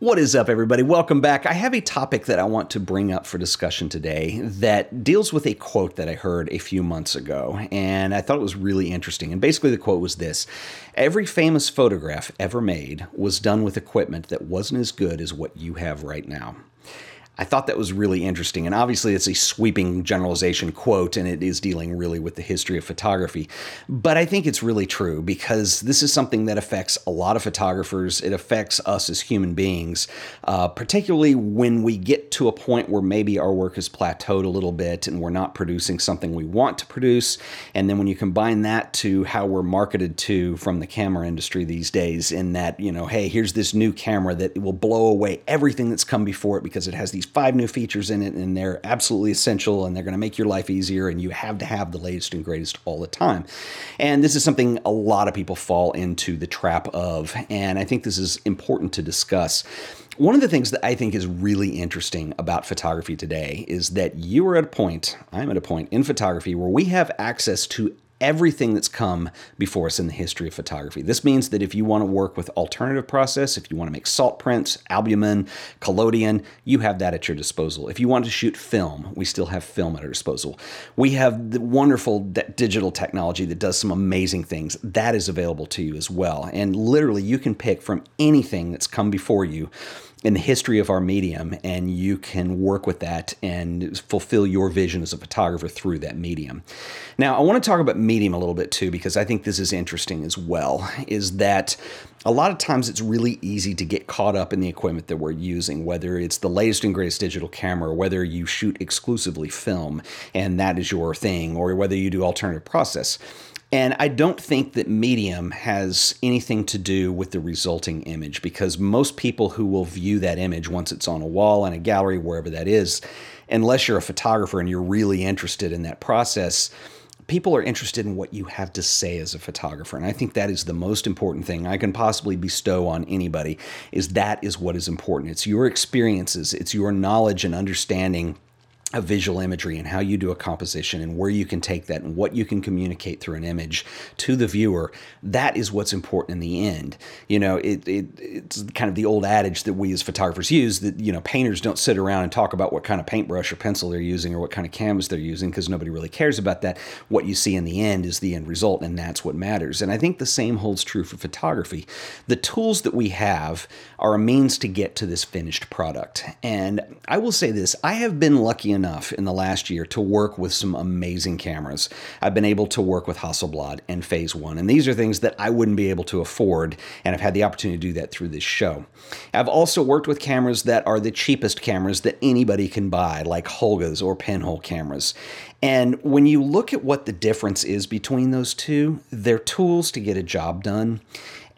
What is up, everybody? Welcome back. I have a topic that I want to bring up for discussion today that deals with a quote that I heard a few months ago, and I thought it was really interesting. And basically, the quote was this Every famous photograph ever made was done with equipment that wasn't as good as what you have right now. I thought that was really interesting. And obviously, it's a sweeping generalization quote, and it is dealing really with the history of photography. But I think it's really true because this is something that affects a lot of photographers. It affects us as human beings, uh, particularly when we get to a point where maybe our work has plateaued a little bit and we're not producing something we want to produce. And then when you combine that to how we're marketed to from the camera industry these days, in that, you know, hey, here's this new camera that will blow away everything that's come before it because it has these five new features in it and they're absolutely essential and they're going to make your life easier and you have to have the latest and greatest all the time. And this is something a lot of people fall into the trap of. And I think this is important to discuss. One of the things that I think is really interesting about photography today is that you are at a point, I'm at a point in photography where we have access to everything that's come before us in the history of photography. This means that if you want to work with alternative process, if you want to make salt prints, albumen, collodion, you have that at your disposal. If you want to shoot film, we still have film at our disposal. We have the wonderful digital technology that does some amazing things. That is available to you as well. And literally you can pick from anything that's come before you in the history of our medium, and you can work with that and fulfill your vision as a photographer through that medium. Now, I want to talk about medium a little bit too, because I think this is interesting as well. Is that a lot of times it's really easy to get caught up in the equipment that we're using, whether it's the latest and greatest digital camera, whether you shoot exclusively film and that is your thing, or whether you do alternative process. And I don't think that medium has anything to do with the resulting image because most people who will view that image once it's on a wall in a gallery, wherever that is, unless you're a photographer and you're really interested in that process, people are interested in what you have to say as a photographer. And i think that is the most important thing i can possibly bestow on anybody is that is what is important. It's your experiences it's your knowledge and understanding of visual imagery and how you do a composition and where you can take that and what you can communicate through an image to the viewer that is what's important in the end. You know it, it it's kind of the old adage that we as photographers use that you know painters don't sit around and talk about what kind of paintbrush or pencil they're using or what kind of canvas they're using because nobody really cares about that. What you see in the end is the end result and that's what matters. And i think the same holds true for photography. The tools that we have are a means to get to this finished product. And i will say this i have been lucky enough in the last year to work with some amazing cameras. I've been able to work with Hasselblad and Phase One, and these are things that I wouldn't be able to afford, and I've had the opportunity to do that through this show. I've also worked with cameras that are the cheapest cameras that anybody can buy, like Holgas or pinhole cameras. And when you look at what the difference is between those two, they're tools to get a job done.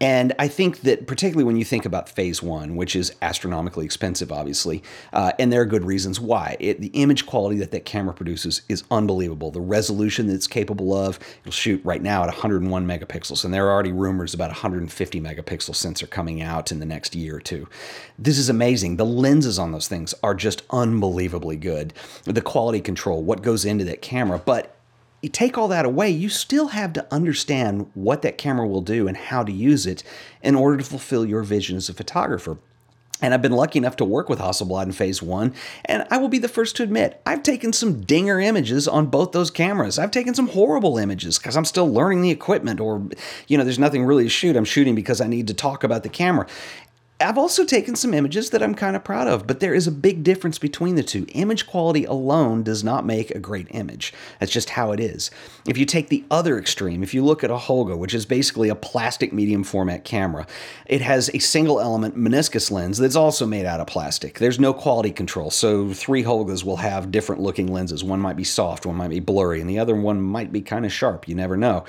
And I think that, particularly when you think about phase one, which is astronomically expensive, obviously, uh, and there are good reasons why. It, the image quality that that camera produces is unbelievable. The resolution that it's capable of, it'll shoot right now at 101 megapixels, and there are already rumors about 150 megapixel sensor coming out in the next year or two. This is amazing. The lenses on those things are just unbelievably good. The quality control, what goes into that camera, but you take all that away, you still have to understand what that camera will do and how to use it in order to fulfill your vision as a photographer. And I've been lucky enough to work with Hasselblad in phase one. And I will be the first to admit, I've taken some dinger images on both those cameras. I've taken some horrible images because I'm still learning the equipment, or, you know, there's nothing really to shoot. I'm shooting because I need to talk about the camera. I've also taken some images that I'm kind of proud of, but there is a big difference between the two. Image quality alone does not make a great image. That's just how it is. If you take the other extreme, if you look at a Holga, which is basically a plastic medium format camera, it has a single element meniscus lens that's also made out of plastic. There's no quality control, so three Holgas will have different looking lenses. One might be soft, one might be blurry, and the other one might be kind of sharp. You never know.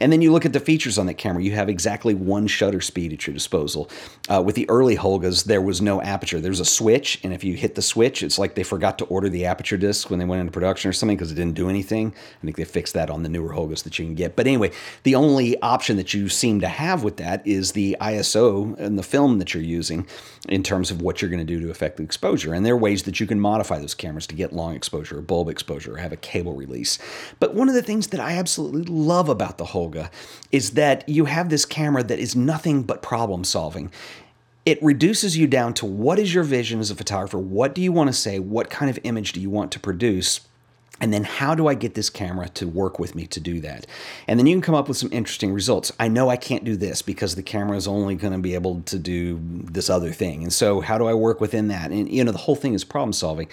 And then you look at the features on that camera. You have exactly one shutter speed at your disposal. Uh, with the early Holgas, there was no aperture. There's a switch, and if you hit the switch, it's like they forgot to order the aperture disc when they went into production or something because it didn't do anything. I think they fixed that on the newer Holgas that you can get. But anyway, the only option that you seem to have with that is the ISO and the film that you're using in terms of what you're going to do to affect the exposure. And there are ways that you can modify those cameras to get long exposure or bulb exposure or have a cable release. But one of the things that I absolutely love about the Holga is that you have this camera that is nothing but problem solving it reduces you down to what is your vision as a photographer? What do you want to say? What kind of image do you want to produce? And then how do I get this camera to work with me to do that? And then you can come up with some interesting results. I know I can't do this because the camera is only going to be able to do this other thing. And so how do I work within that? And you know, the whole thing is problem solving.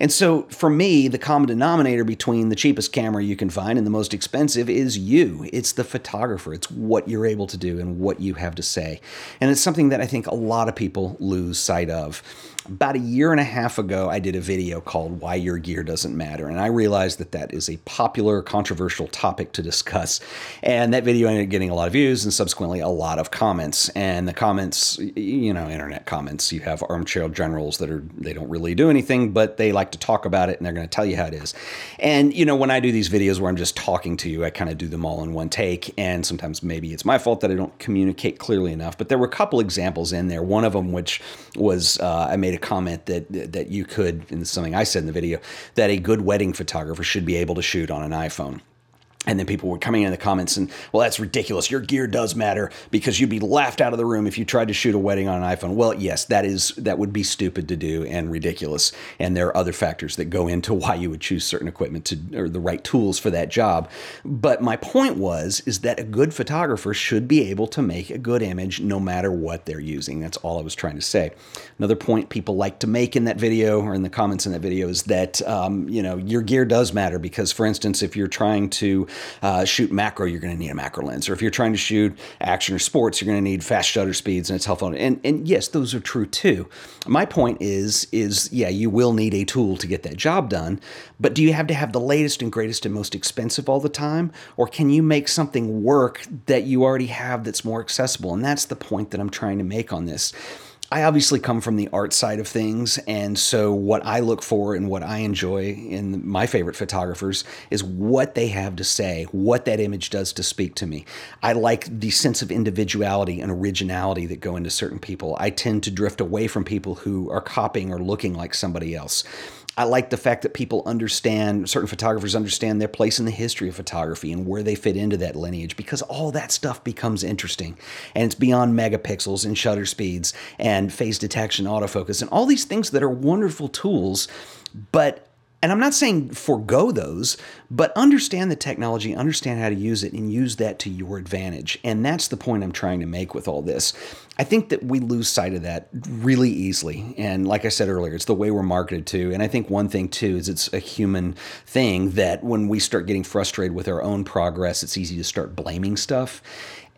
And so for me, the common denominator between the cheapest camera you can find and the most expensive is you. It's the photographer. It's what you're able to do and what you have to say. And it's something that I think a lot of people lose sight of about a year and a half ago, I did a video called Why Your Gear Doesn't Matter. And I realized that that is a popular, controversial topic to discuss. And that video ended up getting a lot of views and subsequently a lot of comments. And the comments, you know, internet comments, you have armchair generals that are, they don't really do anything, but they like to talk about it and they're going to tell you how it is. And, you know, when I do these videos where I'm just talking to you, I kind of do them all in one take. And sometimes maybe it's my fault that I don't communicate clearly enough. But there were a couple examples in there. One of them, which was uh, I made a comment that that you could, and something I said in the video, that a good wedding photographer should be able to shoot on an iPhone. And then people were coming in the comments and, well, that's ridiculous. Your gear does matter because you'd be laughed out of the room if you tried to shoot a wedding on an iPhone. Well, yes, that is that would be stupid to do and ridiculous. And there are other factors that go into why you would choose certain equipment to or the right tools for that job. But my point was is that a good photographer should be able to make a good image no matter what they're using. That's all I was trying to say. Another point people like to make in that video or in the comments in that video is that um, you know your gear does matter because, for instance, if you're trying to uh, shoot macro, you're going to need a macro lens. Or if you're trying to shoot action or sports, you're going to need fast shutter speeds and a telephoto. And and yes, those are true too. My point is is yeah, you will need a tool to get that job done, but do you have to have the latest and greatest and most expensive all the time, or can you make something work that you already have that's more accessible? And that's the point that I'm trying to make on this. I obviously come from the art side of things, and so what I look for and what I enjoy in my favorite photographers is what they have to say, what that image does to speak to me. I like the sense of individuality and originality that go into certain people. I tend to drift away from people who are copying or looking like somebody else. I like the fact that people understand, certain photographers understand their place in the history of photography and where they fit into that lineage because all that stuff becomes interesting. And it's beyond megapixels and shutter speeds and phase detection, autofocus, and all these things that are wonderful tools. But and I'm not saying forego those, but understand the technology, understand how to use it, and use that to your advantage. And that's the point I'm trying to make with all this. I think that we lose sight of that really easily. And like I said earlier, it's the way we're marketed to. And I think one thing too is it's a human thing that when we start getting frustrated with our own progress, it's easy to start blaming stuff.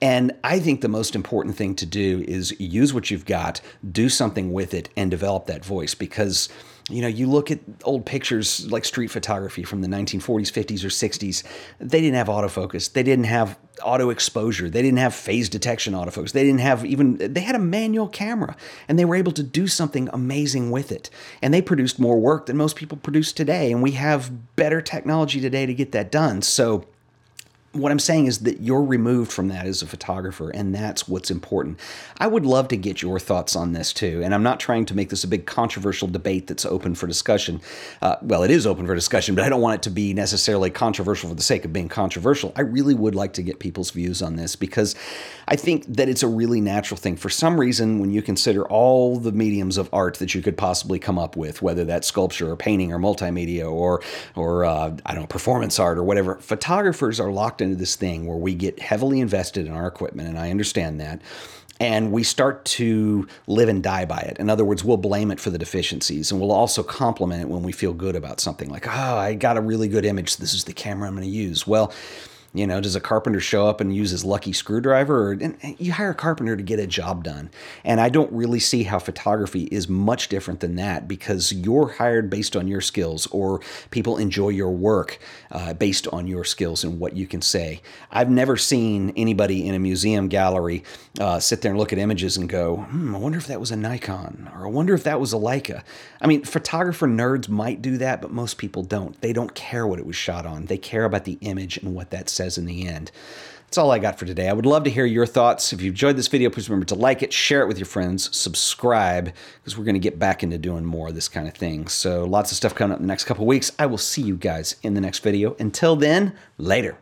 And I think the most important thing to do is use what you've got, do something with it, and develop that voice because you know, you look at old pictures like street photography from the 1940s, 50s, or 60s, they didn't have autofocus. They didn't have auto exposure. They didn't have phase detection autofocus. They didn't have even, they had a manual camera and they were able to do something amazing with it. And they produced more work than most people produce today. And we have better technology today to get that done. So, what I'm saying is that you're removed from that as a photographer, and that's what's important. I would love to get your thoughts on this too, and I'm not trying to make this a big controversial debate that's open for discussion. Uh, well, it is open for discussion, but I don't want it to be necessarily controversial for the sake of being controversial. I really would like to get people's views on this because I think that it's a really natural thing. For some reason, when you consider all the mediums of art that you could possibly come up with, whether that's sculpture or painting or multimedia or or uh, I don't know performance art or whatever, photographers are locked into this thing where we get heavily invested in our equipment, and I understand that. And we start to live and die by it. In other words, we'll blame it for the deficiencies and we'll also compliment it when we feel good about something like, oh, I got a really good image. This is the camera I'm going to use. Well, you know, does a carpenter show up and use his lucky screwdriver? Or you hire a carpenter to get a job done. And I don't really see how photography is much different than that because you're hired based on your skills, or people enjoy your work uh, based on your skills and what you can say. I've never seen anybody in a museum gallery uh, sit there and look at images and go, hmm, I wonder if that was a Nikon, or I wonder if that was a Leica. I mean, photographer nerds might do that, but most people don't. They don't care what it was shot on, they care about the image and what that's says in the end. That's all I got for today. I would love to hear your thoughts. If you enjoyed this video, please remember to like it, share it with your friends, subscribe, because we're going to get back into doing more of this kind of thing. So lots of stuff coming up in the next couple weeks. I will see you guys in the next video. Until then, later.